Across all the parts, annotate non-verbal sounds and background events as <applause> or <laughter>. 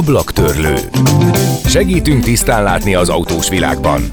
Ablaktörlő. Segítünk tisztán látni az autós világban.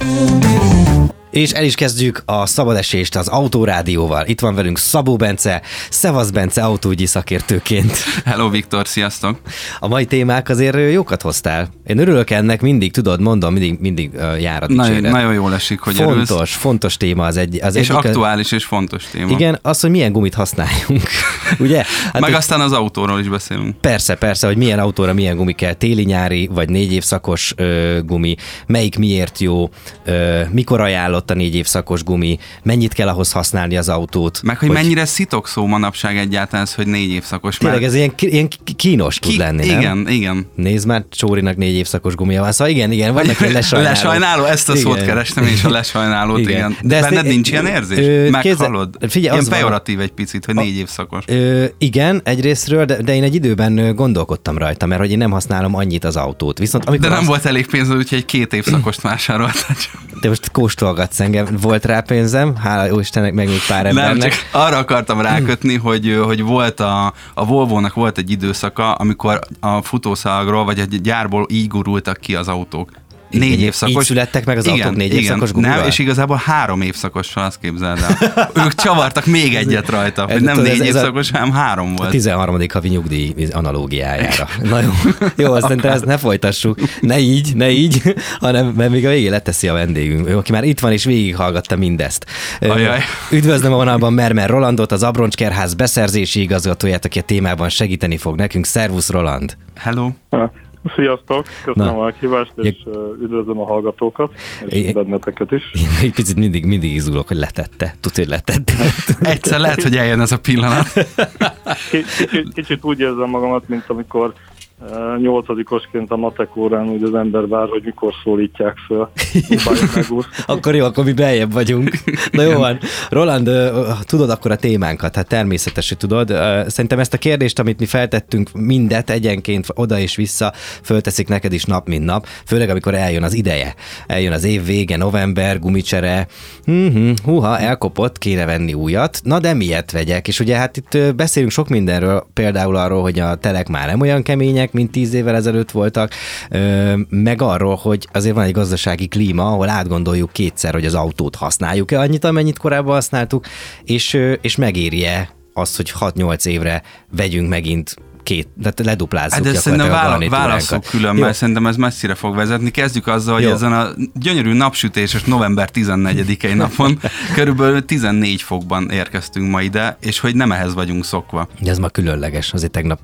És el is kezdjük a szabadesést az Autórádióval. Itt van velünk Szabó Bence, Szevasz Bence autóügyi szakértőként. Hello Viktor, sziasztok! A mai témák azért jókat hoztál. Én örülök ennek, mindig tudod, mondom, mindig, mindig jár a nagyon, nagyon jól esik, hogy Fontos, örülsz. fontos téma az egy. Az és egyik, aktuális és fontos téma. Igen, az, hogy milyen gumit használjunk. <laughs> Ugye? Hát Meg aztán az autóról is beszélünk. Persze, persze, hogy milyen autóra milyen gumi kell, téli-nyári, vagy négy évszakos ö, gumi, melyik miért jó, ö, mikor ajánlott a négy évszakos gumi, mennyit kell ahhoz használni az autót. Meg hogy, hogy... mennyire szitok szó manapság egyáltalán ez, hogy négy évszakos. Tényleg ez ilyen, ilyen kínos Ki... tud lenni, Igen, nem? igen. Nézd már, Csórinak négy évszakos gumia van, szóval igen, igen, vannak ilyen <laughs> lesajnáló. lesajnáló, ezt a igen. szót kerestem és a lesajnálót, igen. igen. De Benned ezt, nincs ilyen érzés? Ö, Meghallod? Figyelj, ilyen pejoratív van, egy picit, hogy négy évszakos. Ö, igen, egyrésztről, de, de én egy időben gondolkodtam rajta, mert hogy én nem használom annyit az autót. Viszont amikor de nem azt... volt elég pénz, úgyhogy két évszakost vásároltál. De most kóstolgatsz engem. Volt rá pénzem, hála jó Istennek, meg még pár embernek. Nem, csak arra akartam rákötni, hogy, hogy volt a, a Volvo-nak volt egy időszaka, amikor a futószalagról, vagy a gyárból így gurultak ki az autók négy évszakos. Így születtek meg az igen, autók négy igen, évszakos Nem, és igazából három évszakossal, azt képzeld el. <laughs> ők csavartak még egyet rajta, hogy nem négy ez évszakos, hanem három volt. A 13. havi nyugdíj analógiájára. Na jó, <laughs> jó azt szerintem ezt ne folytassuk. Ne így, ne így, <laughs> hanem mert még a végén leteszi a vendégünk, aki már itt van és végighallgatta mindezt. Ajaj. Üdvözlöm a vonalban Mermer Rolandot, az Abroncskerház beszerzési igazgatóját, aki a témában segíteni fog nekünk. Szervusz Roland! Hello! Sziasztok, köszönöm Na. a meghívást, és ja. üdvözlöm a hallgatókat, és é, benneteket is. Én egy picit mindig, mindig izgulok, hogy letette. Tudod, hogy letette. <laughs> Egyszer lehet, hogy eljön ez a pillanat. Kicsit, kicsit úgy érzem magamat, mint amikor nyolcadikosként a matek órán úgy az ember vár, hogy mikor szólítják föl. <laughs> akkor jó, akkor mi beljebb vagyunk. Na jó van. Roland, tudod akkor a témánkat? Hát természetes, hogy tudod. Szerintem ezt a kérdést, amit mi feltettünk, mindet egyenként oda és vissza fölteszik neked is nap, mint nap. Főleg, amikor eljön az ideje. Eljön az év vége, november, gumicsere. Mm-hmm, húha, elkopott, kéne venni újat. Na de miért vegyek? És ugye hát itt beszélünk sok mindenről, például arról, hogy a telek már nem olyan kemények, események, mint tíz évvel ezelőtt voltak, meg arról, hogy azért van egy gazdasági klíma, ahol átgondoljuk kétszer, hogy az autót használjuk-e annyit, amennyit korábban használtuk, és, és megéri-e az, hogy 6-8 évre vegyünk megint két, tehát leduplázzuk hát de szerintem vála, válaszok külön, mert szerintem ez messzire fog vezetni. Kezdjük azzal, hogy Jó. ezen a gyönyörű napsütéses november 14-i <laughs> napon körülbelül 14 fokban érkeztünk ma ide, és hogy nem ehhez vagyunk szokva. De ez ma különleges, azért tegnap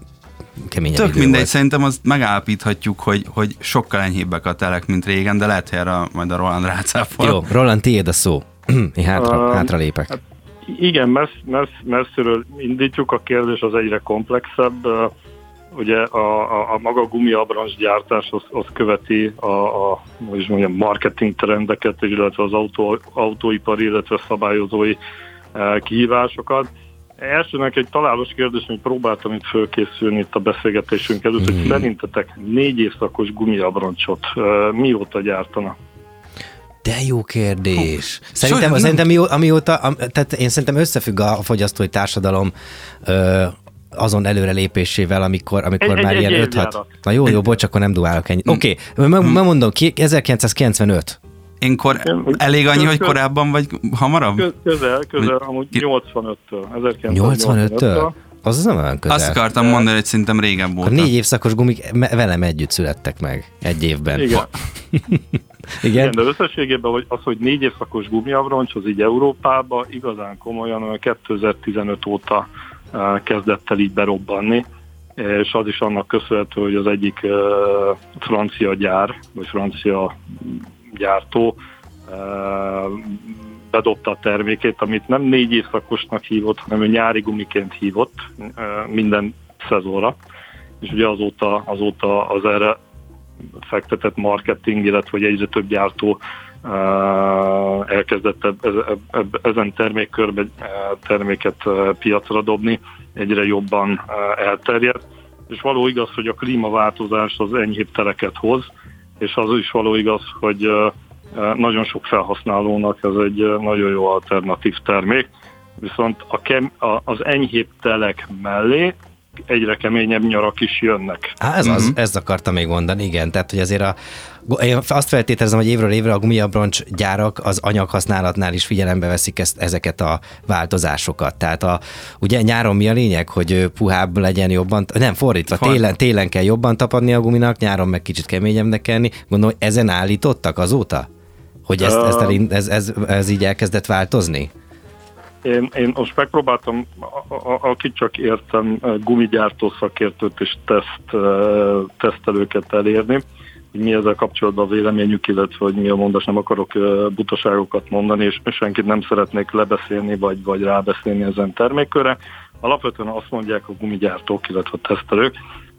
keményebb Tök idő mindegy, volt. szerintem azt megállapíthatjuk, hogy, hogy sokkal enyhébbek a telek, mint régen, de lehet, hogy erre majd a Roland rácáfol. Jó, Roland, tiéd a szó. <clears throat> Én hátra, uh, hátra lépek. Hát igen, messz, messz, messziről indítjuk, a kérdés az egyre komplexebb. Ugye a, a, a maga gumiabrancs gyártás az, az követi a, a is mondjam, marketing trendeket, illetve az autó, autóipari, illetve szabályozói kihívásokat Elsőnek egy találós kérdés, hogy próbáltam itt fölkészülni itt a beszélgetésünk előtt, mm. hogy szerintetek négy évszakos gumiabroncsot mióta gyártanak? De jó kérdés. Szerintem, Sajnán, szerintem mi, amióta, am, tehát én szerintem összefügg a fogyasztói társadalom ö, azon előrelépésével, amikor, amikor egy, már egy, ilyen 5-6... Na jó, jó, bocs, akkor nem duálok ennyi. Oké, okay, megmondom, 1995. Énkor elég annyi, hogy korábban vagy hamarabb? Közel, közel, amúgy 85-től. 85-től? Az az nem olyan közel. Azt akartam mondani, hogy szerintem régen volt. A négy évszakos gumik velem együtt születtek meg egy évben. Igen. <laughs> Igen. Igen, de összességében hogy az, hogy négy évszakos gumiavroncs, az így Európában igazán komolyan 2015 óta kezdett el így berobbanni, és az is annak köszönhető, hogy az egyik francia gyár, vagy francia gyártó bedobta a termékét, amit nem négy évszakosnak hívott, hanem ő nyári gumiként hívott minden szezonra. És ugye azóta, azóta az erre fektetett marketing, illetve hogy egyre több gyártó elkezdett ezen termékkörbe terméket piacra dobni, egyre jobban elterjedt. És való igaz, hogy a klímaváltozás az enyhébb tereket hoz, és az is való igaz, hogy nagyon sok felhasználónak ez egy nagyon jó alternatív termék, viszont a kem, a, az enyhébb telek mellé egyre keményebb nyarak is jönnek. Há, ez, az, mm-hmm. ezt akartam még mondani, igen. Tehát, hogy azért a, én azt feltételezem, hogy évről évre a gumiabroncs gyárak az anyaghasználatnál is figyelembe veszik ezt, ezeket a változásokat. Tehát a, ugye nyáron mi a lényeg, hogy puhább legyen jobban, nem fordítva, télen, télen kell jobban tapadni a guminak, nyáron meg kicsit keményebbnek kellni. Gondolom, hogy ezen állítottak azóta? Hogy ezt, ezt el, ez, ez, ez így elkezdett változni? Én, én most megpróbáltam, akit csak értem, gumigyártó szakértőt és teszt, tesztelőket elérni, hogy mi ezzel kapcsolatban a véleményük, illetve hogy mi a mondás, nem akarok butaságokat mondani, és senkit nem szeretnék lebeszélni, vagy, vagy rábeszélni ezen termékkörre. Alapvetően azt mondják a gumigyártók, illetve a tesztelők,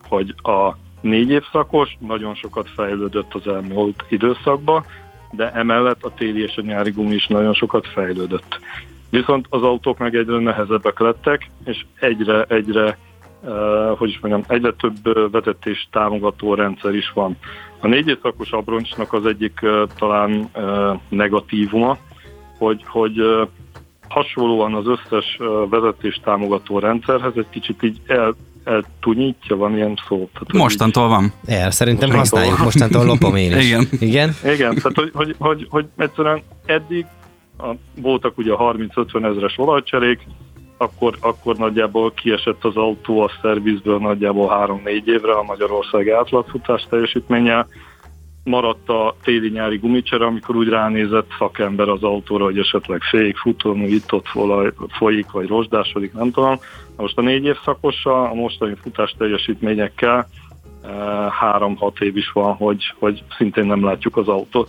hogy a négy évszakos nagyon sokat fejlődött az elmúlt időszakban, de emellett a téli és a nyári gumi is nagyon sokat fejlődött. Viszont az autók meg egyre nehezebbek lettek, és egyre, egyre uh, hogy is mondjam, egyre több vezetés támogató rendszer is van. A négy szakos abroncsnak az egyik uh, talán uh, negatívuma, hogy, hogy uh, hasonlóan az összes uh, vezetés támogató rendszerhez egy kicsit így el, eltunyítja, van ilyen szó. Tehát, mostantól így, van. El, szerintem mostantól használjuk, mostantól lopom én is. <laughs> Igen. Igen, Igen tehát hogy, hogy, hogy, hogy egyszerűen eddig a, voltak ugye 30-50 ezres olajcserék, akkor, akkor nagyjából kiesett az autó a szervizből nagyjából 3-4 évre a Magyarország átlagfutás teljesítménye. Maradt a téli-nyári gumicsere, amikor úgy ránézett szakember az autóra, hogy esetleg fék, futómű, itt-ott folyik, vagy rozsdásodik, nem tudom. Most a négy év szakossal, a mostani futás teljesítményekkel eh, három-hat év is van, hogy, hogy szintén nem látjuk az autót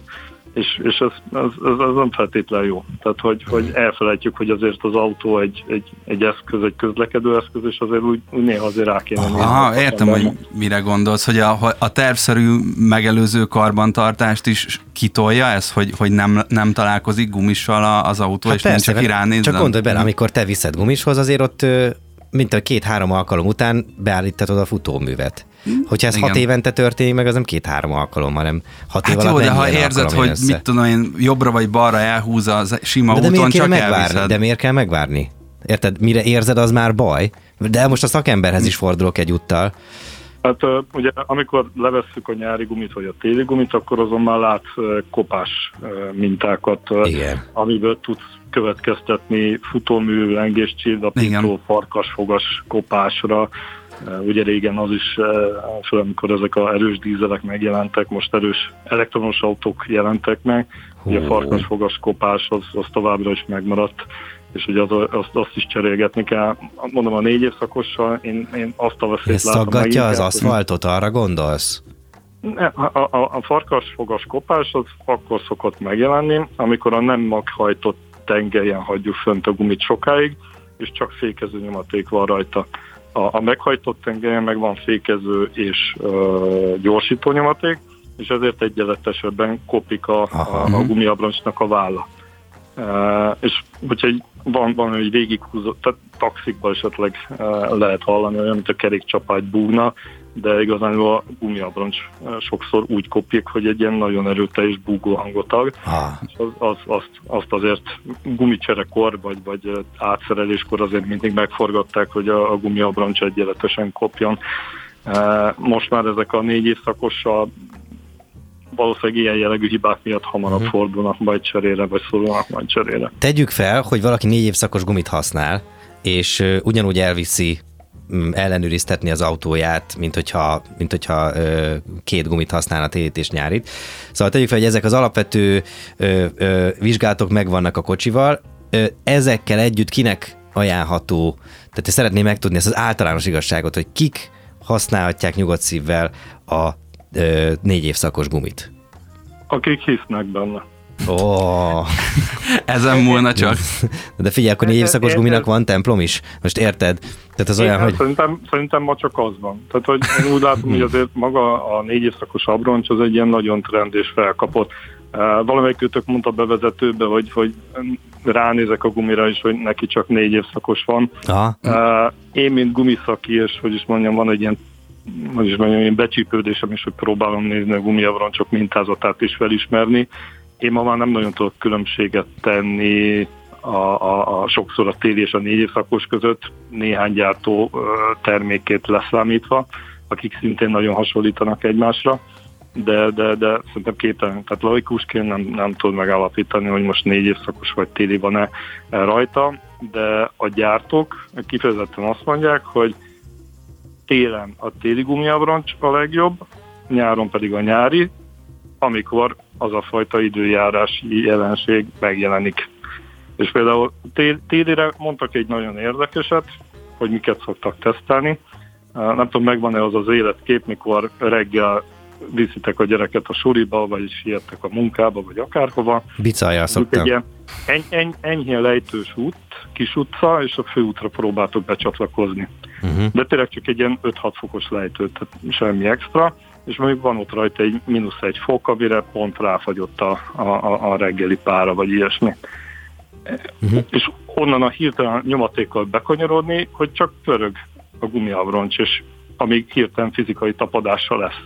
és, és ez, ez, ez, ez nem feltétlenül jó. Tehát, hogy, hogy elfelejtjük, hogy azért az autó egy, egy, egy eszköz, egy közlekedő eszköz, és azért úgy, úgy néha azért rá kéne nézni. Aha, értem, hogy mire gondolsz, hogy a, a tervszerű megelőző karbantartást is kitolja ez, hogy, hogy nem, nem találkozik gumissal az autó, hát és persze, nincs, aki ránéz. Csak gondolj bele, amikor te viszed gumishoz, azért ott mint a két-három alkalom után beállítatod a futóművet. Hogyha ez Igen. hat évente történik meg, az nem két-három alkalommal, hanem hat hát év jó, de ha érzed, hogy össze. mit tudom én, jobbra vagy balra elhúzza az sima de, de úton, csak megvárni? Elviszed. De miért kell megvárni? Érted? Mire érzed, az már baj. De most a szakemberhez is fordulok egyúttal. Hát ugye amikor levesszük a nyári gumit vagy a téli gumit, akkor azon már lát kopás mintákat, Igen. amiből tudsz következtetni futómű, lengéscsillapító, farkasfogas kopásra. Ugye régen az is, főleg amikor ezek a erős dízelek megjelentek, most erős elektromos autók jelentek meg, ugye a farkasfogas kopás az, az továbbra is megmaradt és ugye az, azt, azt is cserélgetni kell. Mondom, a négy évszakossal én, én azt a veszélyt Ez látom. Ez az aszfaltot, arra gondolsz? A, a, a farkasfogas kopás az akkor szokott megjelenni, amikor a nem maghajtott tengelyen hagyjuk fönt a gumit sokáig, és csak fékező nyomaték van rajta. A, a meghajtott tengelyen meg van fékező és ö, gyorsító nyomaték, és ezért egyenletesebben kopik a, a, a gumiabroncsnak a válla. Uh, és hogyha van, van hogy végighúzó, tehát taxikban esetleg uh, lehet hallani olyan, mint a kerékcsapágy búgna, de igazán a gumiabroncs sokszor úgy kopik, hogy egy ilyen nagyon erőteljes búgó hangot ad. Ah. Az, az, azt, azt azért gumicserekor vagy, vagy átszereléskor azért mindig megforgatták, hogy a, a gumiabroncs egyenletesen kopjon. Most már ezek a négy évszakossal valószínűleg ilyen jellegű hibák miatt hamarabb uh-huh. fordulnak majd cserére, vagy szorulnak majd cserére. Tegyük fel, hogy valaki négy évszakos gumit használ, és ugyanúgy elviszi ellenőriztetni az autóját, mint hogyha, mint hogyha ö, két gumit használna télit és nyárit. Szóval tegyük fel, hogy ezek az alapvető ö, ö, vizsgálatok megvannak a kocsival, ö, ezekkel együtt kinek ajánlható, tehát szeretném megtudni ezt az általános igazságot, hogy kik használhatják nyugodt szívvel a négy évszakos gumit? Akik hisznek benne. Oh. Ezen múlna csak. <laughs> De figyelj, akkor négy évszakos guminak van templom is? Most érted? Tehát az olyan, hogy... Szerintem, szerintem ma csak az van. Tehát, hogy én úgy látom, hogy azért maga a négy évszakos abroncs az egy ilyen nagyon trend és felkapott. Uh, valamelyik őtök mondta bevezetőbe, hogy, hogy ránézek a gumira is, hogy neki csak négy évszakos van. Aha. Uh, én, mint gumiszaki, és hogy is mondjam, van egy ilyen hogy is mondjam, én becsípődésem is, hogy próbálom nézni a gumiabroncsok mintázatát is felismerni. Én ma már nem nagyon tudok különbséget tenni a, a, a sokszor a téli és a négy évszakos között. Néhány gyártó termékét leszámítva, akik szintén nagyon hasonlítanak egymásra, de, de, de szerintem képtelen, tehát laikusként nem, nem tud megállapítani, hogy most négy évszakos vagy téli van-e rajta, de a gyártók kifejezetten azt mondják, hogy télen a téli gumiabroncs a legjobb, nyáron pedig a nyári, amikor az a fajta időjárási jelenség megjelenik. És például tél, télire mondtak egy nagyon érdekeset, hogy miket szoktak tesztelni. Nem tudom, megvan-e az az életkép, mikor reggel viszitek a gyereket a suriba, vagy siettek a munkába, vagy akárhova. Bicajjal szoktam. Egy ilyen eny, enyhén lejtős út, kis utca, és a főútra próbáltok becsatlakozni. Uh-huh. De tényleg csak egy ilyen 5-6 fokos lejtő, tehát semmi extra, és mondjuk van ott rajta egy mínusz egy fok, amire pont ráfagyott a, a, a reggeli pára, vagy ilyesmi. Uh-huh. És onnan a hirtelen nyomatékkal bekanyarodni, hogy csak pörög a gumiabroncs, és amíg hirtelen fizikai tapadása lesz.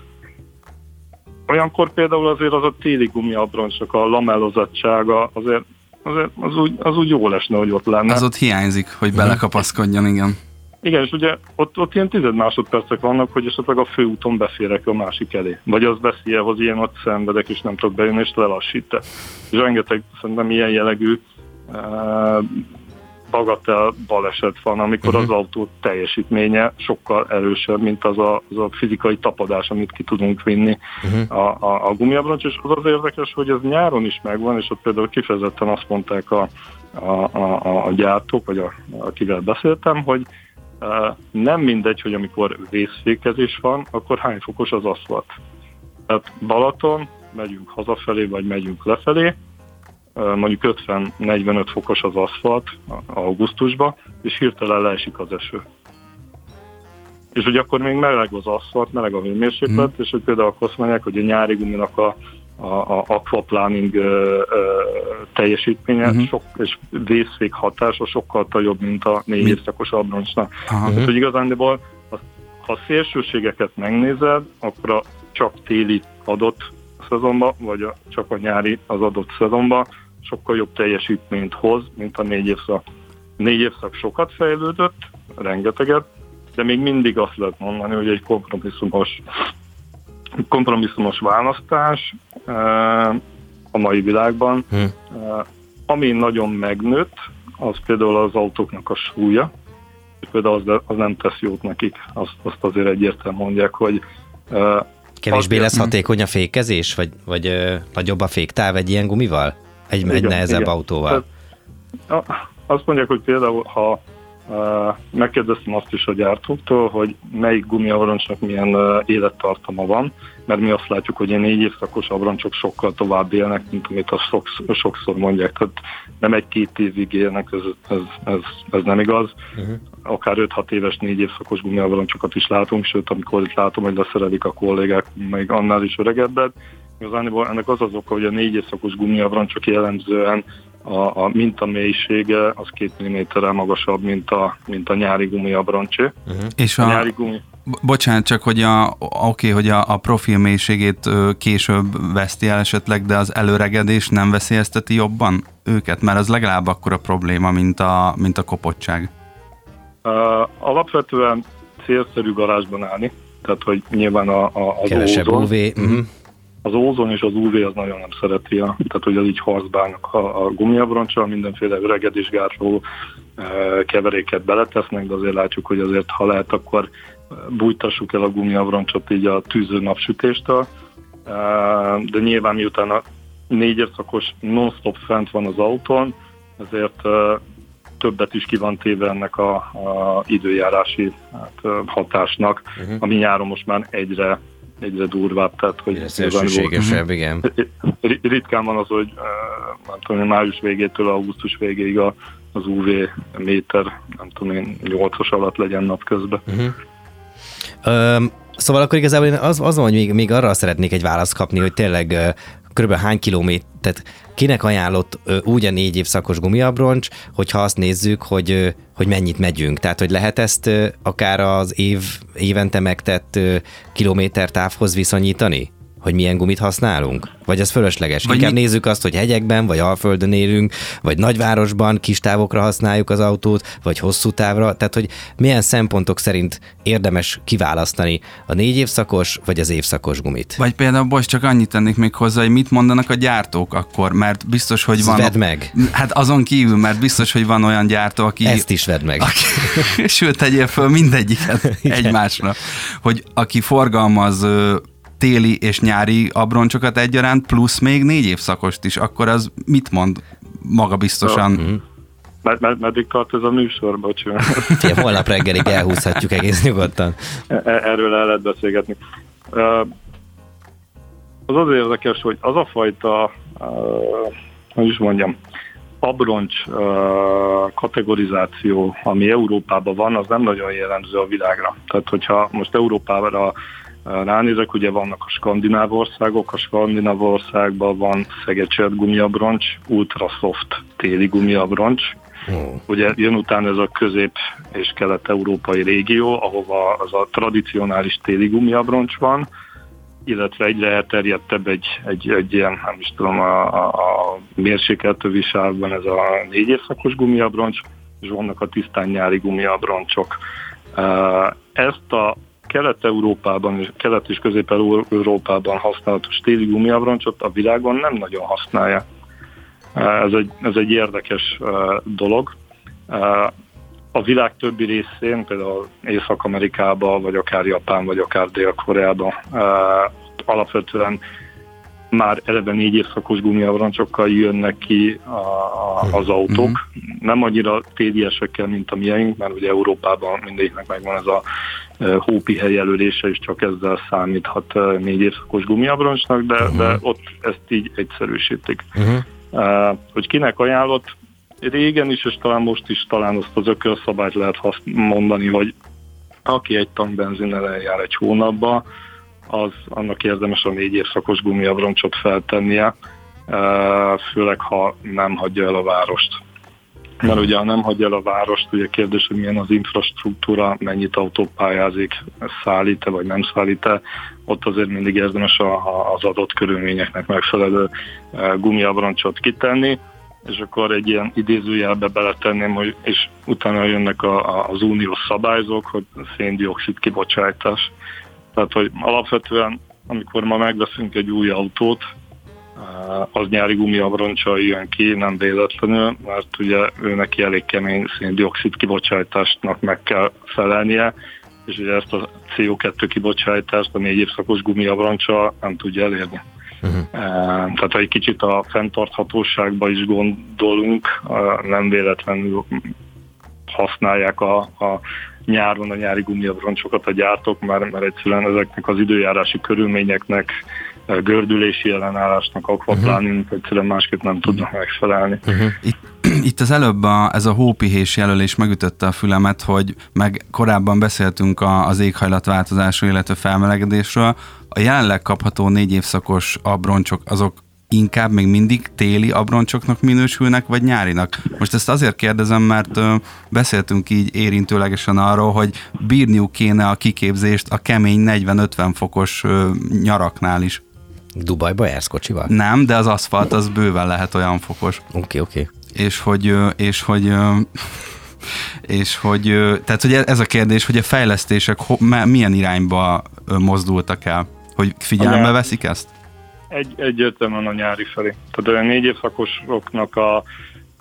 Olyankor például azért az a téli gumiabroncsok, a lamellozottsága azért, azért az, úgy, az úgy jó lesne, hogy ott lenne. Az ott hiányzik, hogy belekapaszkodjon, igen. Igen, és ugye ott, ott ilyen tized másodpercek vannak, hogy esetleg a főúton beférek a másik elé. Vagy az el, hogy ilyen ott szenvedek, és nem tudok bejönni, és lelassít. És rengeteg szerintem ilyen jellegű uh, bagatel baleset van, amikor uh-huh. az autó teljesítménye sokkal erősebb, mint az a, az a fizikai tapadás, amit ki tudunk vinni uh-huh. a, a, a gumiabroncs, és az az érdekes, hogy ez nyáron is megvan, és ott például kifejezetten azt mondták a, a, a, a gyártók, vagy a, akivel beszéltem, hogy nem mindegy, hogy amikor vészfékezés van, akkor hány fokos az aszfalt. Tehát Balaton, megyünk hazafelé, vagy megyünk lefelé, mondjuk 50-45 fokos az aszfalt augusztusban, és hirtelen leesik az eső. És hogy akkor még meleg az aszfalt, meleg a hőmérséklet, mm. és hogy például akkor azt mondják, hogy a nyári guminak a, a, a aquaplaning ö, ö, teljesítménye mm-hmm. sok, és vészfék hatása sokkal jobb, mint a négy évszakos abroncsnak. Tehát, hogy igazándiból, ha a szélsőségeket megnézed, akkor a csak téli adott szezonban, vagy a, csak a nyári az adott szezonban sokkal jobb teljesítményt hoz, mint a négy évszak. Négy évszak sokat fejlődött, rengeteget, de még mindig azt lehet mondani, hogy egy kompromisszumos, kompromisszumos választás eh, a mai világban. Hm. Eh, ami nagyon megnőtt, az például az autóknak a súlya, például az, az nem tesz jót nekik, azt, azt azért egyértelműen mondják, hogy uh, Kevésbé lesz hatékony a fékezés, vagy, vagy uh, nagyobb a féktáv egy ilyen gumival? Egy, igen, egy nehezebb igen. autóval. Tehát, azt mondják, hogy például, ha megkérdeztem azt is a gyártóktól, hogy melyik gumiabroncsnak milyen élettartama van, mert mi azt látjuk, hogy egy négy évszakos abroncsok sokkal tovább élnek, mint amit azt sokszor, sokszor mondják. Tehát nem egy-két évig élnek, ez, ez, ez, ez nem igaz. Uh-huh. Akár 5-6 éves négy évszakos gumiabroncsokat is látunk, sőt, amikor itt látom, hogy leszerelik a kollégák, még annál is öregebbet. Igazából ennek az az oka, hogy a négy évszakos gumiabroncsok jellemzően a, a minta mélysége az két milliméterrel magasabb, mint a, mint a nyári gumiabroncsé. Uh-huh. És a, a nyári gumi... Bocsánat, csak hogy a, oké, hogy a, a profil mélységét később veszti el esetleg, de az előregedés nem veszélyezteti jobban őket? Mert az legalább akkor a probléma, mint a, mint a kopottság. Uh, alapvetően célszerű garázsban állni, tehát hogy nyilván a, a, az Kevesebb ózon, UV. Uh-huh az ózon és az UV az nagyon nem szereti, a, tehát hogy az így harcbálnak a, a gumiabroncsal, mindenféle öregedésgátoló e, keveréket beletesznek, de azért látjuk, hogy azért ha lehet, akkor bújtassuk el a gumiabroncsot így a tűző napsütéstől, e, de nyilván miután a négyes szakos non-stop fent van az autón, ezért e, többet is ki van téve ennek a, a időjárási hát, hatásnak, uh-huh. ami nyáron most már egyre egyre durvább. Tehát, hogy szélsőségesebb, igen. Ritkán van az, hogy nem tudom, május végétől augusztus végéig a, az UV méter, nem tudom én, 8-os alatt legyen napközben. Uh-huh. Um, Szóval akkor igazából én az, azon, hogy még, még arra szeretnék egy választ kapni, hogy tényleg körülbelül hány kilométert, kinek ajánlott úgy a négy év szakos gumiabroncs, hogyha azt nézzük, hogy, hogy mennyit megyünk. Tehát, hogy lehet ezt akár az év, évente megtett kilométertávhoz viszonyítani? Hogy milyen gumit használunk? Vagy ez fölösleges? Vagy Inkább mi... nézzük azt, hogy hegyekben, vagy alföldön élünk, vagy nagyvárosban kis távokra használjuk az autót, vagy hosszú távra. Tehát, hogy milyen szempontok szerint érdemes kiválasztani a négy évszakos, vagy az évszakos gumit? Vagy például, most csak annyit tennék még hozzá, hogy mit mondanak a gyártók akkor, mert biztos, hogy van... Vedd meg! Hát azon kívül, mert biztos, hogy van olyan gyártó, aki... Ezt is vedd meg! Aki, <laughs> sőt, tegyél föl mindegyiket <laughs> egymásra. Hogy aki forgalmaz téli és nyári abroncsokat egyaránt, plusz még négy évszakost is, akkor az mit mond maga biztosan? Ja. Mhm. Med- med- meddig tart ez a műsor, bocsánat. <laughs> Ja, holnap reggelig elhúzhatjuk egész nyugodtan. E-, erről el lehet beszélgetni. Az az érdekes, hogy az a fajta, hogy is mondjam, abroncs kategorizáció, ami Európában van, az nem nagyon jellemző a világra. Tehát, hogyha most Európára ránézek, ugye vannak a skandináv országok, a skandináv országban van szegecselt gumiabroncs, ultra soft téli gumiabroncs, Oh. Ugye jön utána ez a közép- és kelet-európai régió, ahova az a tradicionális téli gumiabroncs van, illetve egyre elterjedtebb egy, egy, egy ilyen, nem is tudom, a, a, a mérsékeltő visávban ez a négy évszakos gumiabroncs, és vannak a tisztán nyári gumiabroncsok. Ezt a Kelet-Európában és Kelet- és Közép-Európában használatos téli gumiabroncsot a világon nem nagyon használja. Ez egy, ez egy érdekes dolog. A világ többi részén, például Észak-Amerikában, vagy akár Japán, vagy akár Dél-Koreában alapvetően már eleve négy évszakos gumiabroncsokkal jönnek ki a, a, az autók. Uh-huh. Nem annyira tédiesekkel, mint a miénk, mert ugye Európában mindegyiknek megvan ez a hópi helyjelölése, és csak ezzel számíthat négy évszakos gumiabroncsnak, de, uh-huh. de ott ezt így egyszerűsítik. Uh-huh. Uh, hogy kinek ajánlott, régen is, és talán most is talán azt az ökölszabályt lehet mondani, hogy aki egy tank benzinnel eljár egy hónapba, az annak érdemes a négy évszakos gumiabroncsot feltennie, főleg ha nem hagyja el a várost. Mert ugye ha nem hagyja el a várost, ugye kérdés, hogy milyen az infrastruktúra, mennyit autópályázik, szállít-e vagy nem szállít-e, ott azért mindig érdemes az adott körülményeknek megfelelő gumiabroncsot kitenni, és akkor egy ilyen idézőjelbe beletenném, hogy és utána jönnek a, a, az uniós szabályzók, hogy széndiokszid kibocsátás. Tehát, hogy alapvetően, amikor ma megveszünk egy új autót, eh, az nyári gumiabroncsal jön ki, nem véletlenül, mert ugye ő neki elég kemény széndiokszid kibocsátásnak meg kell felelnie, és ugye ezt a CO2 kibocsátást a négy évszakos gumiabroncsal nem tudja elérni. Uh-huh. Tehát ha egy kicsit a fenntarthatóságba is gondolunk, eh, nem véletlenül használják a, a nyáron a nyári gumiabroncsokat a gyártók, mert, mert egyszerűen ezeknek az időjárási körülményeknek, eh, gördülési ellenállásnak, akvapláninunk uh-huh. egyszerűen másképp nem tudnak megfelelni. Uh-huh. Itt, itt az előbb a, ez a hópihés jelölés megütötte a fülemet, hogy meg korábban beszéltünk a, az éghajlatváltozásról, illetve felmelegedésről. A jelenleg kapható négy évszakos abroncsok azok inkább még mindig téli abroncsoknak minősülnek, vagy nyárinak? Most ezt azért kérdezem, mert ö, beszéltünk így érintőlegesen arról, hogy bírniuk kéne a kiképzést a kemény 40-50 fokos ö, nyaraknál is. Dubajba jársz kocsival? Nem, de az aszfalt az bőven lehet olyan fokos. Oké, okay, oké. Okay. És hogy, és hogy és hogy, tehát hogy ez a kérdés, hogy a fejlesztések milyen irányba mozdultak el, hogy figyelembe veszik ezt? Egy, egyértelműen a nyári felé. Tehát a négy évszakosoknak a,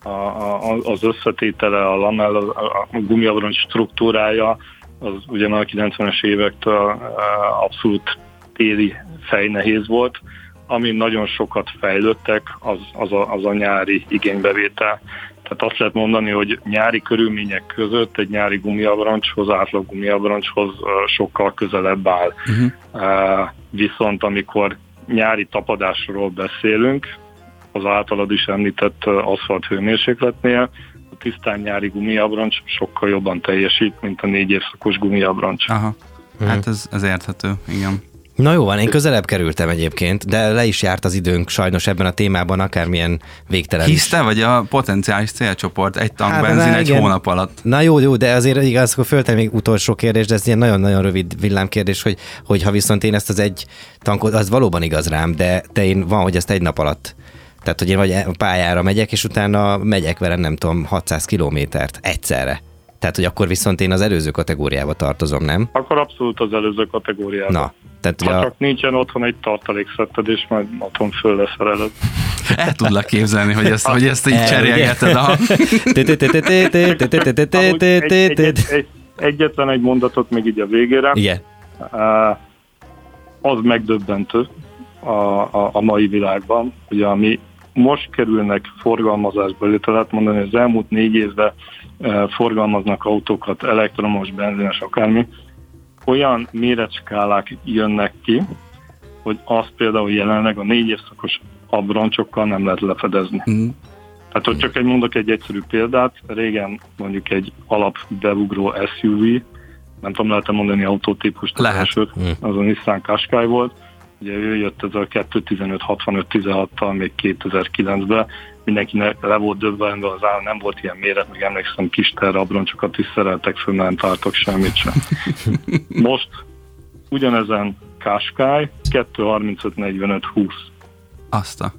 a, a, az összetétele, a lamel, a, a gumiabroncs struktúrája, az ugye már a 90-es évektől abszolút téli fejnehéz volt, ami nagyon sokat fejlődtek, az, az, a, az a nyári igénybevétel. Tehát azt lehet mondani, hogy nyári körülmények között egy nyári gumiabrancshoz, átlag gumiabrancshoz sokkal közelebb áll. Uh-huh. Viszont amikor nyári tapadásról beszélünk, az általad is említett aszfalt hőmérsékletnél, a tisztán nyári gumiabrancs sokkal jobban teljesít, mint a négy évszakos gumiabrancs. Aha. Hát ez, ez érthető, igen. Na jó van, én közelebb kerültem egyébként, de le is járt az időnk sajnos ebben a témában, akármilyen végtelen Hisz te vagy a potenciális célcsoport, egy tank hát, benzin egy igen. hónap alatt. Na jó, jó, de azért igaz, akkor föltem még utolsó kérdés, de ez ilyen nagyon-nagyon rövid villámkérdés, hogy, hogy ha viszont én ezt az egy tankot, az valóban igaz rám, de, te én van, hogy ezt egy nap alatt tehát, hogy én vagy pályára megyek, és utána megyek vele, nem tudom, 600 kilométert egyszerre. Tehát, hogy akkor viszont én az előző kategóriába tartozom, nem? Akkor abszolút az előző kategóriába. Na, tehát ha a... csak nincsen otthon egy tartalékszetted, és majd otthon föl leszereled. <laughs> El tudlak képzelni, hogy ezt, hogy ezt így <laughs> cserélgeted a... Egyetlen egy mondatot még így a végére. Igen. Az megdöbbentő a, a, a mai világban, ugye ami most kerülnek forgalmazásba, illetve lehet mondani, hogy az elmúlt négy évben forgalmaznak autókat, elektromos, benzines, akármi, olyan méretskálák jönnek ki, hogy azt például jelenleg a négy évszakos abroncsokkal nem lehet lefedezni. Mm. Tehát, hogy csak egy mondok egy egyszerű példát, régen mondjuk egy alap bevugró SUV, nem tudom, lehet mondani autótípust, lehet. Mm. az a Nissan Qashqai volt, ugye ő jött ez a 2.15-65-16-tal még 2009-ben, mindenkinek le volt döbbenve az áll, nem volt ilyen méret, meg emlékszem kis terrabroncsokat is szereltek föl, nem tartok semmit sem. <laughs> Most ugyanezen Qashqai 2.35-45-20. Azt a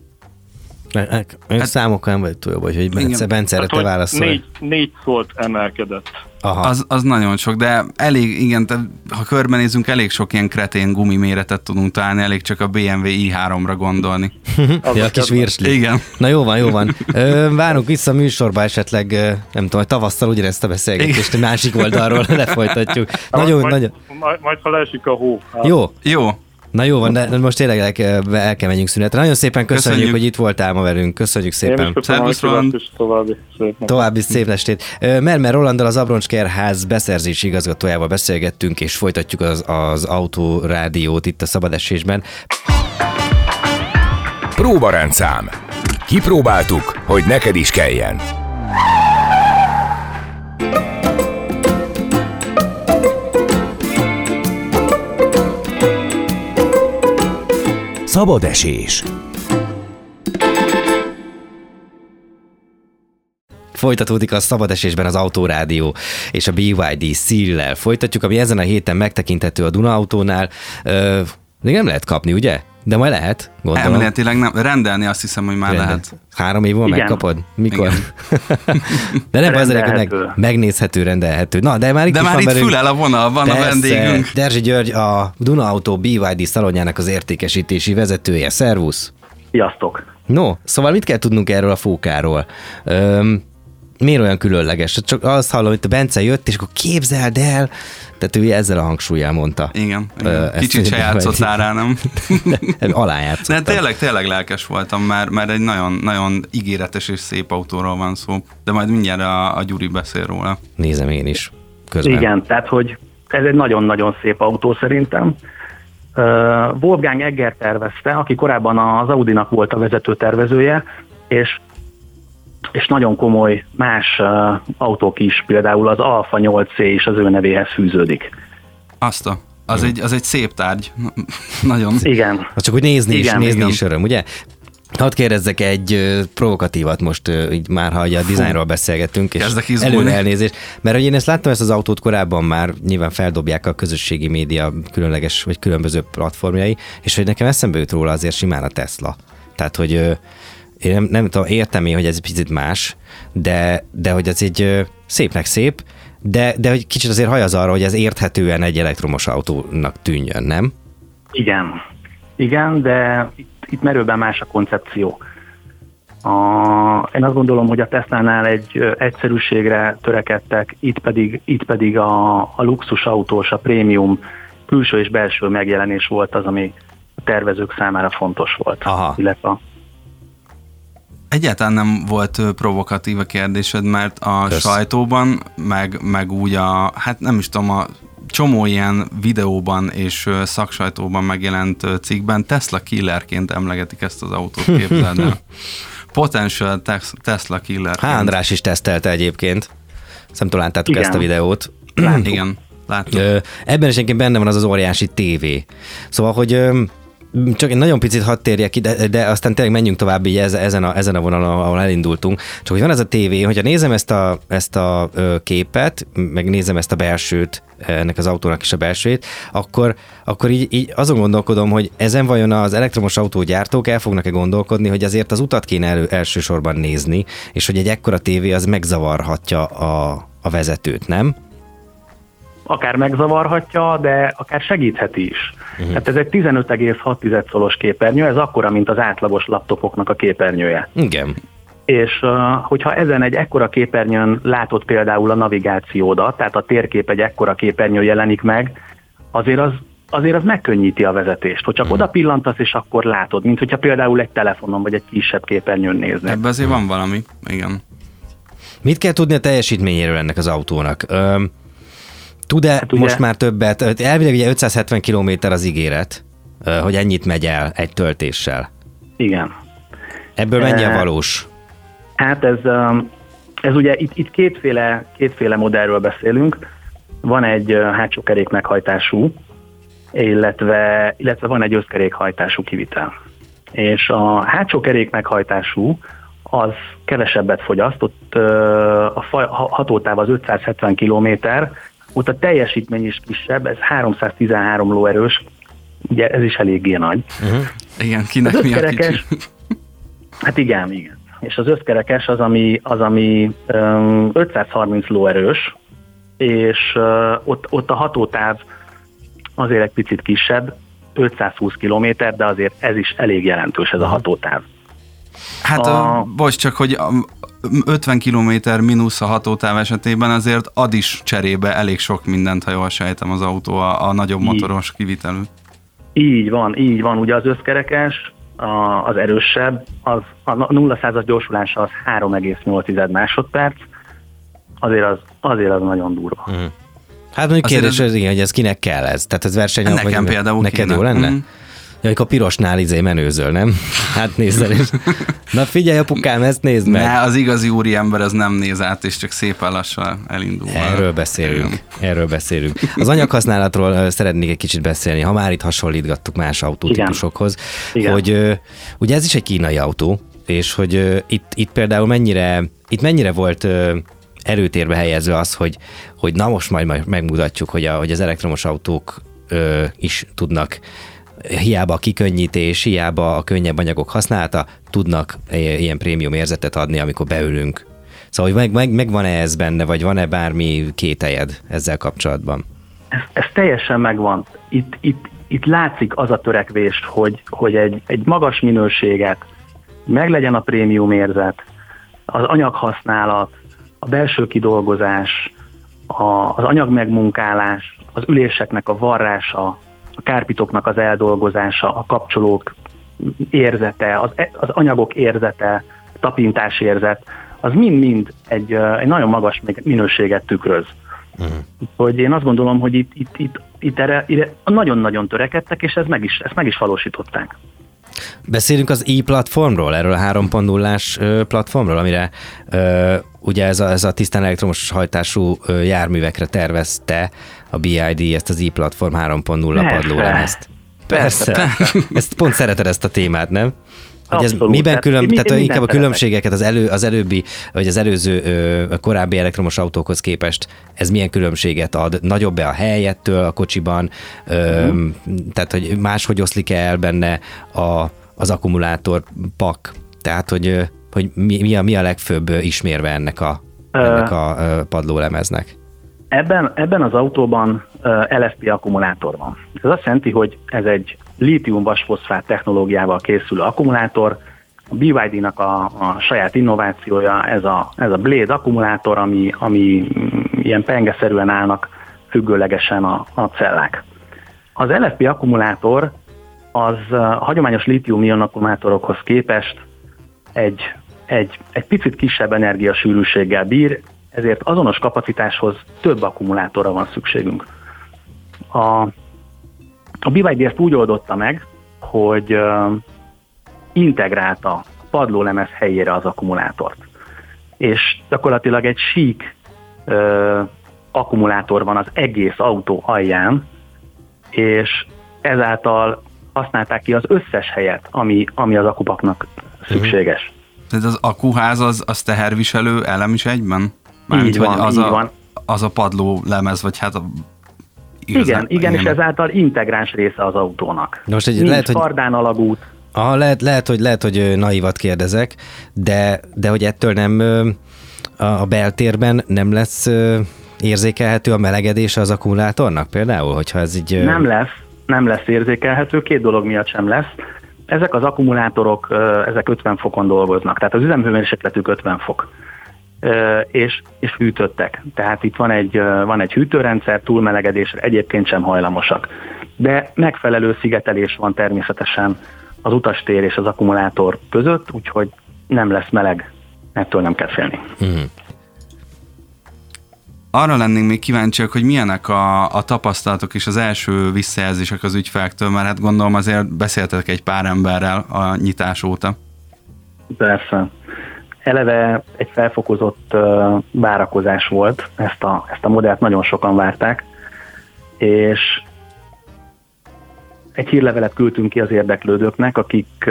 Hát, számokkal nem vagy túl jobb, hogy Bence, Bence erre te válaszolj. Négy, négy szólt emelkedett. Aha. Az, az nagyon sok, de elég, igen, te, ha körbenézünk, elég sok ilyen kretén gumi méretet tudunk találni, elég csak a BMW i3-ra gondolni. <laughs> ja, a kis virsli. Igen. Na jó van, jó van. Ö, várunk vissza a műsorba esetleg, nem tudom, tavasszal ugyanezt a beszélgetést a másik oldalról <laughs> lefolytatjuk. Nagyon, majd, nagyon... Majd, majd, ha leesik a hó. Hát. Jó. Jó. Na jó van, de most tényleg el kell, el kell menjünk szünetre. Nagyon szépen köszönjük, köszönjük, hogy itt voltál ma velünk. Köszönjük szépen. Szervusz, Roland. További szép További szép estét. Mermer Rolanddal az Abroncskerház beszerzési igazgatójával beszélgettünk, és folytatjuk az, az autórádiót itt a szabadesésben. Próbarendszám. Kipróbáltuk, hogy neked is kelljen. Szabad esés. Folytatódik a szabad esésben az Autórádió és a BYD Seal-lel. Folytatjuk, ami ezen a héten megtekinthető a Duna autónál. Ö, még nem lehet kapni, ugye? De majd lehet, gondolom. Elméletileg nem. Rendelni azt hiszem, hogy már Rendel. lehet. Három év múlva megkapod? Mikor? <laughs> de nem az meg, megnézhető, rendelhető. Na, de már itt de már itt fülel a vonal, van Persze. a vendégünk. Derzsi György, a Duna Auto BYD szalonjának az értékesítési vezetője. Szervusz! Sziasztok! No, szóval mit kell tudnunk erről a fókáról? Öm, miért olyan különleges? Csak azt hallom, hogy a Bence jött, és akkor képzeld el, tehát ő ezzel a hangsúlyjal mondta. Igen, igen. kicsit se játszottál rá, nem? <laughs> Alájátszottam. De tényleg, tényleg lelkes voltam, mert, mert egy nagyon, nagyon ígéretes és szép autóról van szó, de majd mindjárt a, a Gyuri beszél róla. Nézem én is. Közben. Igen, tehát hogy ez egy nagyon-nagyon szép autó szerintem. Uh, Wolfgang Egger tervezte, aki korábban az Audinak volt a vezető tervezője, és és nagyon komoly más uh, autók is, például az Alfa 8C is az ő nevéhez fűződik. Azt a, az, egy, az egy szép tárgy. <laughs> Nagyon. Igen. Az csak úgy nézni igen, is, nézni igen. is öröm, ugye? Hadd kérdezzek egy provokatívat most, így már ha a dizájnról beszélgettünk, és előre elnézést, mert hogy én ezt láttam ezt az autót korábban már, nyilván feldobják a közösségi média különleges vagy különböző platformjai, és hogy nekem eszembe jut róla azért simán a Tesla. Tehát, hogy én nem, nem tudom, értem én, hogy ez egy picit más, de, de hogy ez egy szépnek szép, de, de hogy kicsit azért hajaz arra, hogy ez érthetően egy elektromos autónak tűnjön, nem? Igen, igen, de itt, itt merőben más a koncepció. A, én azt gondolom, hogy a Tesla-nál egy egyszerűségre törekedtek, itt pedig, itt pedig a, a luxus autós, a prémium külső és belső megjelenés volt az, ami a tervezők számára fontos volt. Aha. Illetve Egyáltalán nem volt provokatív a kérdésed, mert a Kösz. sajtóban, meg, meg úgy a, hát nem is tudom, a csomó ilyen videóban és szaksajtóban megjelent cikkben Tesla killerként emlegetik ezt az autót, képzeld el. <laughs> Potential Tesla killer. Há, András is tesztelte egyébként. Szerintem láttátok ezt a videót. Igen, láttam. Ebben is egyébként benne van az az óriási tévé. Szóval, hogy csak egy nagyon picit hadd térjek ki, de, de aztán tényleg menjünk tovább így ezen a, ezen a vonalon, ahol elindultunk. Csak hogy van ez a tévé, hogyha nézem ezt a, ezt a képet, meg nézem ezt a belsőt, ennek az autónak is a belsőjét, akkor, akkor így, így azon gondolkodom, hogy ezen vajon az elektromos autógyártók el fognak-e gondolkodni, hogy azért az utat kéne elő, elsősorban nézni, és hogy egy ekkora tévé az megzavarhatja a, a vezetőt, nem? Akár megzavarhatja, de akár segítheti is. Uh-huh. Tehát ez egy 15,6 szolos képernyő, ez akkora, mint az átlagos laptopoknak a képernyője. Igen. És hogyha ezen egy ekkora képernyőn látod például a navigációdat, tehát a térkép egy ekkora képernyő jelenik meg, azért az azért az megkönnyíti a vezetést, hogy csak uh-huh. oda pillantasz, és akkor látod, mint hogyha például egy telefonon vagy egy kisebb képernyőn néznél. Ebben azért van valami, igen. Mit kell tudni a teljesítményéről ennek az autónak? Üm, Tud-e hát ugye, most már többet? Elvileg ugye 570 km az ígéret, hogy ennyit megy el egy töltéssel. Igen. Ebből mennyi a valós? Hát ez, ez ugye itt, itt kétféle, kétféle modellről beszélünk. Van egy hátsó kerék meghajtású, illetve, illetve van egy összkerékhajtású kivitel. És a hátsó kerék meghajtású az kevesebbet fogyaszt, ott a hatótáv az 570 km, ott a teljesítmény is kisebb, ez 313 lóerős, ugye ez is eléggé nagy. Uh-huh. Igen, kinek az mi a kicsi? Hát igen, igen. És az összkerekes az, ami, az, ami um, 530 lóerős, és uh, ott, ott a hatótáv azért egy picit kisebb, 520 km, de azért ez is elég jelentős ez a hatótáv. Hát a... bocs, csak hogy 50 km mínusz a hatótáv esetében azért ad is cserébe elég sok mindent, ha jól sejtem az autó a, a nagyobb motoros kivitelű. Így van, így van. Ugye az összkerekes, a, az erősebb, az a 0-100-as gyorsulása az 3,8 másodperc, azért az, azért az nagyon durva. Mm. Hát mondjuk kérdés, ez, igen, hogy ez kinek kell ez? Tehát ez verseny, nekem vagy például neked kéne. jó lenne? Mm. Ja, a pirosnál izé menőzöl, nem? <laughs> Hát nézd el is. Na figyelj, apukám, ezt nézd meg. Ne, az igazi úri ember az nem néz át, és csak szépen lassan elindul. Erről beszélünk. Erről beszélünk. Az anyaghasználatról szeretnék egy kicsit beszélni, ha már itt hasonlítgattuk más autótípusokhoz, Igen. hogy Igen. ugye ez is egy kínai autó, és hogy itt, itt például mennyire, itt mennyire volt erőtérbe helyezve az, hogy, hogy na most majd megmutatjuk, hogy, a, hogy az elektromos autók ö, is tudnak hiába a kikönnyítés, hiába a könnyebb anyagok használata, tudnak ilyen prémium érzetet adni, amikor beülünk. Szóval, hogy meg, meg, megvan-e ez benne, vagy van-e bármi kételjed ezzel kapcsolatban? Ez, ez teljesen megvan. Itt, itt, itt látszik az a törekvés, hogy, hogy egy, egy magas minőséget, meglegyen a prémium érzet, az anyaghasználat, a belső kidolgozás, a, az anyagmegmunkálás, az üléseknek a varrása, a kárpitoknak az eldolgozása, a kapcsolók érzete, az, e, az anyagok érzete, tapintás érzet, az mind-mind egy, egy nagyon magas minőséget tükröz. Uh-huh. Hogy én azt gondolom, hogy itt, itt, itt, itt erre, erre nagyon-nagyon törekedtek, és ez meg is, ezt meg is valósították. Beszélünk az e-platformról, erről a 3.0-ás platformról, amire ö, ugye ez a, ez a tisztán elektromos hajtású járművekre tervezte a BID ezt az e-platform 3.0 padlólemezt. Persze. Persze. <laughs> Ezt pont szereted ezt a témát, nem? Hogy ez Abszolút. miben külön, mi, tehát mi, inkább a különbségeket az, elő, az előbbi, vagy az előző ö, korábbi elektromos autókhoz képest, ez milyen különbséget ad? Nagyobb-e a helyettől a kocsiban? Ö, uh-huh. Tehát, hogy máshogy oszlik el benne a, az akkumulátor pak? Tehát, hogy, hogy mi, mi, a, mi a legfőbb ismérve ennek a, ennek a padlólemeznek? Ebben, ebben az autóban LFP akkumulátor van. Ez azt jelenti, hogy ez egy lítium-vasfoszfát technológiával készülő akkumulátor. A BYD-nak a, a saját innovációja ez a, ez a Blade akkumulátor, ami, ami mm, ilyen pengeszerűen állnak függőlegesen a, a cellák. Az LFP akkumulátor az a hagyományos lítium-ion akkumulátorokhoz képest egy egy, egy picit kisebb energiasűrűséggel bír, ezért azonos kapacitáshoz több akkumulátorra van szükségünk. A, a BYD ezt úgy oldotta meg, hogy uh, integrálta padlólemez helyére az akkumulátort. És gyakorlatilag egy sík uh, akkumulátor van az egész autó alján, és ezáltal használták ki az összes helyet, ami, ami az akupaknak szükséges. Uh-huh. Tehát az akuház az, az teherviselő elem is egyben? Mármint, így van, az így a, van. Az a padló lemez, vagy hát a igazán, igen, igen, és ezáltal integráns része az autónak. Most egy, Nincs lehet, hogy... kardán alagút. Aha, lehet, lehet, hogy, lehet, hogy naivat kérdezek, de, de hogy ettől nem a beltérben nem lesz érzékelhető a melegedés az akkumulátornak például, hogyha ez így... Nem lesz, nem lesz érzékelhető, két dolog miatt sem lesz. Ezek az akkumulátorok, ezek 50 fokon dolgoznak, tehát az üzemhőmérsékletük 50 fok és, és hűtöttek. Tehát itt van egy, van egy hűtőrendszer, túlmelegedésre egyébként sem hajlamosak. De megfelelő szigetelés van természetesen az utastér és az akkumulátor között, úgyhogy nem lesz meleg, ettől nem kell félni. Mm. Arra lennénk még kíváncsiak, hogy milyenek a, a tapasztalatok és az első visszajelzések az ügyfelektől, mert hát gondolom azért beszéltetek egy pár emberrel a nyitás óta. Persze eleve egy felfokozott várakozás volt, ezt a, ezt a modellt nagyon sokan várták, és egy hírlevelet küldtünk ki az érdeklődőknek, akik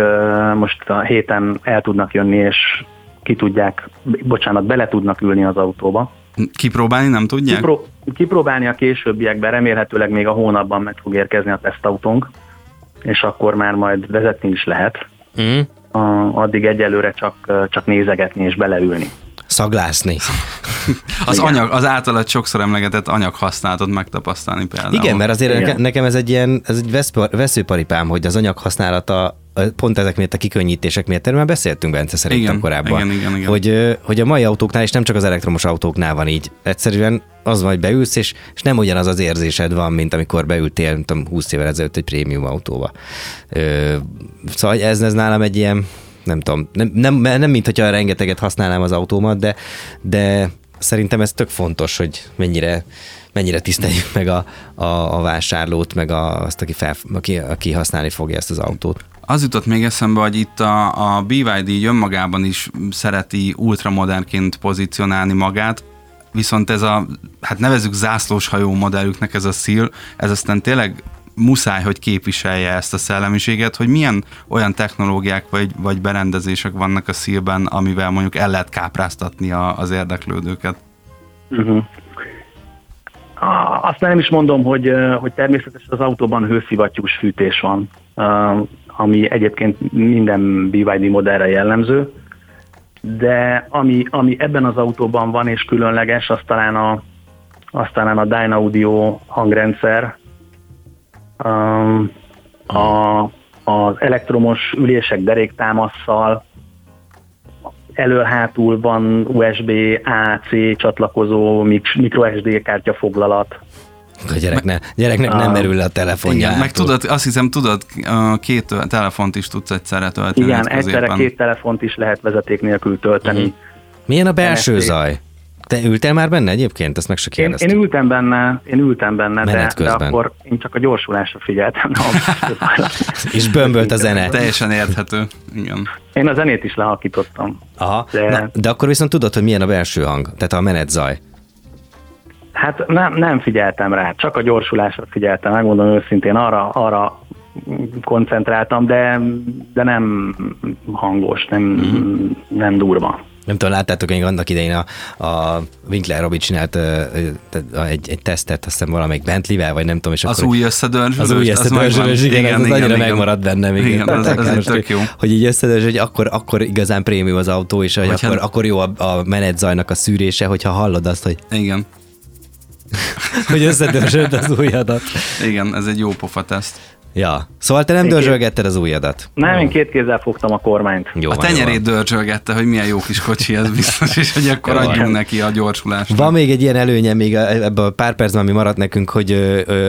most a héten el tudnak jönni, és ki tudják, bocsánat, bele tudnak ülni az autóba. Kipróbálni nem tudják? Kipró- kipróbálni a későbbiekben, remélhetőleg még a hónapban meg fog érkezni a tesztautónk, és akkor már majd vezetni is lehet. Mm addig egyelőre csak, csak nézegetni és beleülni. Szaglászni. az, anyag, az általad sokszor emlegetett anyag használatot megtapasztalni például. Igen, mert azért Igen. nekem ez egy ilyen ez egy veszőparipám, hogy az anyag használata pont ezek miatt a kikönnyítések miatt, erről már beszéltünk Bence szerintem igen, korábban, igen, igen, igen. Hogy, hogy a mai autóknál, és nem csak az elektromos autóknál van így, egyszerűen az vagy beülsz, és, és nem ugyanaz az érzésed van, mint amikor beültél, nem tudom, 20 évvel ezelőtt egy prémium autóba. Ö, szóval ez, ez nálam egy ilyen, nem tudom, nem, nem, nem mint hogyha rengeteget használnám az autómat, de, de szerintem ez tök fontos, hogy mennyire, mennyire tiszteljük meg a, a, a vásárlót, meg a, azt, aki, fel, aki, aki használni fogja ezt az autót. Az jutott még eszembe, hogy itt a, a BYD önmagában is szereti ultramodernként pozícionálni magát, viszont ez a, hát nevezük zászlós hajó modellüknek ez a szíl, ez aztán tényleg muszáj, hogy képviselje ezt a szellemiséget, hogy milyen olyan technológiák vagy, vagy berendezések vannak a szílben, amivel mondjuk el lehet kápráztatni a, az érdeklődőket. Uh-huh. Azt nem is mondom, hogy, hogy természetesen az autóban hőszivattyús fűtés van, ami egyébként minden BYD modellre jellemző, de ami, ami ebben az autóban van és különleges, az talán a, az talán a Dynaudio hangrendszer, a, az elektromos ülések deréktámasszal, elől-hátul van USB-AC csatlakozó microSD kártyafoglalat. A gyereknek, gyereknek nem merül le a telefonja. meg tudod, azt hiszem, tudod, két telefont is tudsz egyszerre tölteni. Igen, egyszerre két telefont is lehet vezeték nélkül tölteni. Uh-huh. Milyen a belső NFC. zaj? Te ültél már benne egyébként? Ezt meg se én, én ültem benne, én ültem benne, de, de akkor én csak a gyorsulásra figyeltem. És bömbölt a zene. Teljesen érthető. Igen. Én a zenét is lehalkítottam. Aha, de, Na, de akkor viszont tudod, hogy milyen a belső hang, tehát a menetzaj. Hát nem, nem figyeltem rá, csak a gyorsulásra figyeltem, megmondom őszintén, arra, arra koncentráltam, de, de nem hangos, nem, mm-hmm. nem durva nem tudom, láttátok még annak idején a, a Winkler Robi csinált uh, egy, egy tesztet, azt hiszem valamelyik Bentley-vel, vagy nem tudom, és az akkor... új összedörzsölős. Az új összedörzsölős, igen, igen, az igen, annyira igen. megmaradt bennem. Igen, igen az, az, az tök jó. Hogy így összedörzs, hogy akkor, akkor igazán prémium az autó, és hogy akkor, akkor jó a, a menetzajnak a szűrése, hogyha hallod azt, hogy... Igen. <laughs> hogy összedörzsöld az újadat. Igen, ez egy jó pofa teszt. Ja, szóval te nem én dörzsölgetted az ujjadat? Nem, én két kézzel fogtam a kormányt. Jó, a tenyerét dörzsölgette, hogy milyen jó kis kocsi ez biztos, és hogy akkor jó, adjunk neki a gyorsulást. Van még egy ilyen előnye még ebben a pár percben, ami maradt nekünk, hogy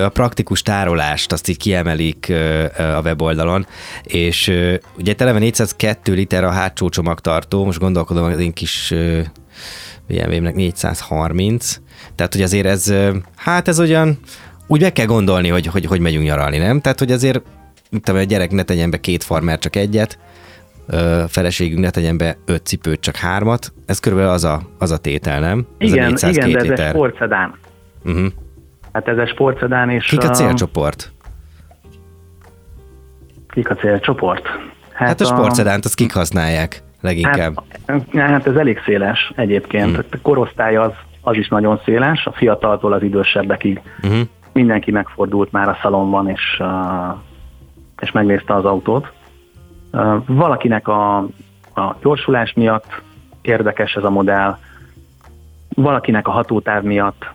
a praktikus tárolást azt így kiemelik a weboldalon, és ugye televe 402 liter a hátsó csomagtartó, most gondolkodom az én kis BMW-nek 430, tehát hogy azért ez, hát ez olyan, úgy meg kell gondolni, hogy, hogy hogy megyünk nyaralni, nem? Tehát, hogy azért mint a gyerek ne tegyen be két farmer, csak egyet, a feleségünk ne tegyen be öt cipőt, csak hármat. Ez körülbelül az a, az a tétel, nem? Ez igen, a igen, de ez egy sportszedán. Uh-huh. Hát ez egy sportszedán, és... Kik a célcsoport? Kik a célcsoport? Hát, hát a, a sportszedánt, azt kik használják leginkább? Hát, hát ez elég széles egyébként. Hmm. A korosztály az, az is nagyon széles, a fiataltól az idősebbekig. Uh-huh mindenki megfordult már a szalomban, és, és megnézte az autót. Valakinek a, a gyorsulás miatt érdekes ez a modell, valakinek a hatótáv miatt,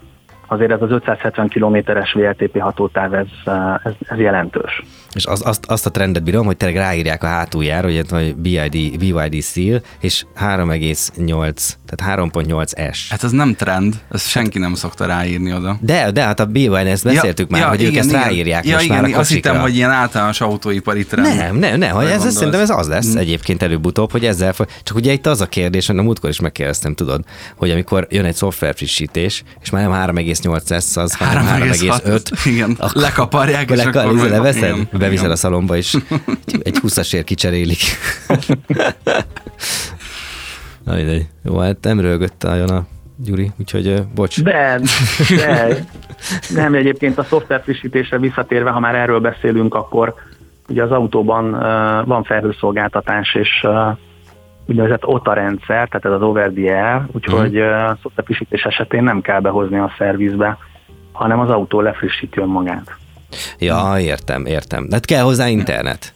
azért ez az 570 kilométeres VLTP hatótáv, ez, eh, ez, ez jelentős. És az, azt, azt a trendet bírom, hogy tényleg ráírják a hátuljára, hogy, hogy BID, BYD Seal, és 3,8, tehát 3.8 S. Hát ez nem trend, ezt senki nem szokta ráírni oda. De, de hát a BYD, ezt beszéltük ja, már, ja, hogy igen, ők ezt ráírják ja, most igen, már a Azt hittem, hogy ilyen általános autóipari trend. Nem, nem, nem, hogy ez, ez, szerintem ez az lesz hm. egyébként előbb-utóbb, hogy ezzel fog... Csak ugye itt az a kérdés, hogy a múltkor is megkérdeztem, tudod, hogy amikor jön egy szoftver frissítés, és már nem 3, 3,8S az 3,5. Igen, akkor, lekaparják, és lekar, akkor leveszed, igen, bevizel a szalomba, és egy 20-asért kicserélik. Na mindegy. Jó, hát nem rögött álljon a Gyuri, úgyhogy bocs. De, de, nem, egyébként a szoftver frissítésre visszatérve, ha már erről beszélünk, akkor ugye az autóban uh, van felhőszolgáltatás, és uh, úgynevezett OTA rendszer, tehát ez az over the air, úgyhogy uh, szoftver frissítés esetén nem kell behozni a szervizbe, hanem az autó lefrissíti önmagát. Ja, értem, értem. De hát kell hozzá internet.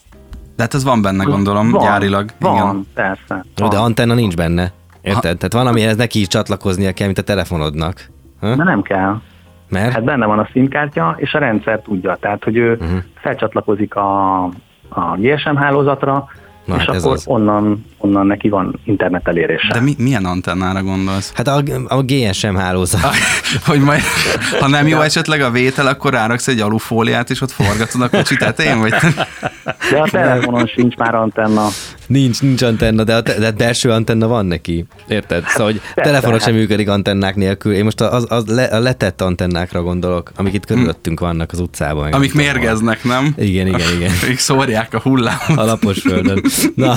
De hát ez van benne, gondolom, van, gyárilag. Van, igen. persze. Van. De antenna nincs benne. Érted? Ha. Tehát van, amihez neki is csatlakoznia kell, mint a telefonodnak. Ha? De nem kell. Mert? Hát benne van a SIM-kártya, és a rendszer tudja. Tehát, hogy ő uh-huh. felcsatlakozik a, a GSM hálózatra, Na, és hát akkor az. onnan, onnan neki van internet elérése. De mi, milyen antennára gondolsz? Hát a, a GSM hálózat. <laughs> hogy majd, ha nem jó esetleg a vétel, akkor ráraksz egy alufóliát, és ott forgatod a kocsit tetején, vagy? De a telefonon sincs már antenna. Nincs, nincs antenna, de a, te, de belső antenna van neki. Érted? Szóval, hogy telefonon sem működik antennák nélkül. Én most az, az le, a letett antennákra gondolok, amik itt körülöttünk vannak az utcában. Amik mérgeznek, nem? Igen, igen, igen. <laughs> Ők szórják a hullámot. A lapos földön. Na,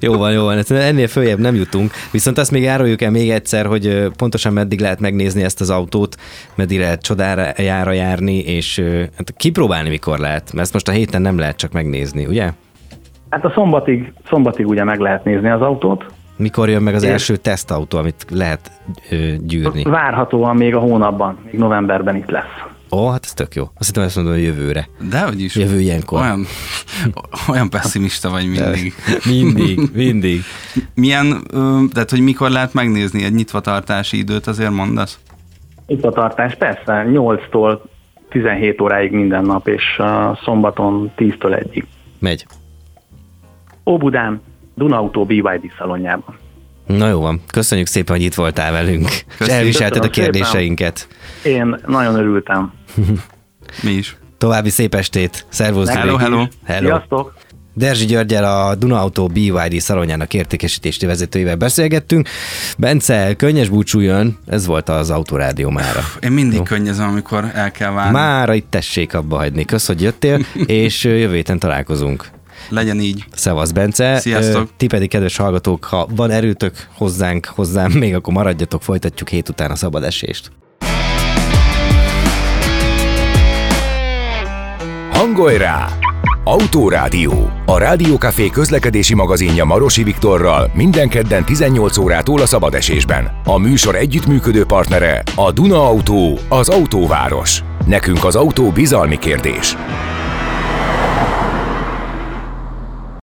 jó van, jó van. Ennél följebb nem jutunk. Viszont azt még áruljuk el még egyszer, hogy pontosan meddig lehet megnézni ezt az autót, meddig lehet csodára jára járni, és hát kipróbálni mikor lehet. Mert ezt most a héten nem lehet csak megnézni, ugye? Hát a szombatig, szombatig ugye meg lehet nézni az autót. Mikor jön meg az első tesztautó, amit lehet ö, gyűrni? Várhatóan még a hónapban, még novemberben itt lesz. Ó, hát ez tök jó. Azt hittem, ezt mondom, hogy jövőre. De hogy is. Jövő ilyenkor. Olyan, olyan pessimista vagy mindig. mindig, <laughs> mindig. Milyen, tehát hogy mikor lehet megnézni egy nyitvatartási időt, azért mondasz? Nyitvatartás, persze, 8-tól 17 óráig minden nap, és uh, szombaton 10-től 1-ig. Megy. Óbudán, Dunautó BYD szalonjában. Na jó van, köszönjük szépen, hogy itt voltál velünk, Köszönjük. és elviselted a kérdéseinket. Szépen. Én nagyon örültem. <laughs> Mi is. További szép estét. Szervusz. Hello, hello. hello. Sziasztok. Derzsi Györgyel a Duna Auto BYD szalonjának értékesítési vezetőjével beszélgettünk. Bence, könnyes búcsú jön, ez volt az Autorádió mára. Én mindig Jó. könnyezem, amikor el kell várni. Mára itt tessék abba hagyni. Kösz, hogy jöttél, <laughs> és jövő héten találkozunk. Legyen így. Szevasz, Bence. Sziasztok. Ti pedig, kedves hallgatók, ha van erőtök hozzánk, hozzám, még akkor maradjatok, folytatjuk hét után a szabad esést. Hangolj rá! Autórádió. A Rádiókafé közlekedési magazinja Marosi Viktorral minden kedden 18 órától a szabadesésben. A műsor együttműködő partnere a Duna Autó, az autóváros. Nekünk az autó bizalmi kérdés.